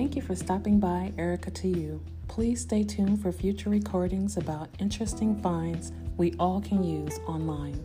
Thank you for stopping by Ericka to You. Please stay tuned for future recordings about interesting finds we all can use online.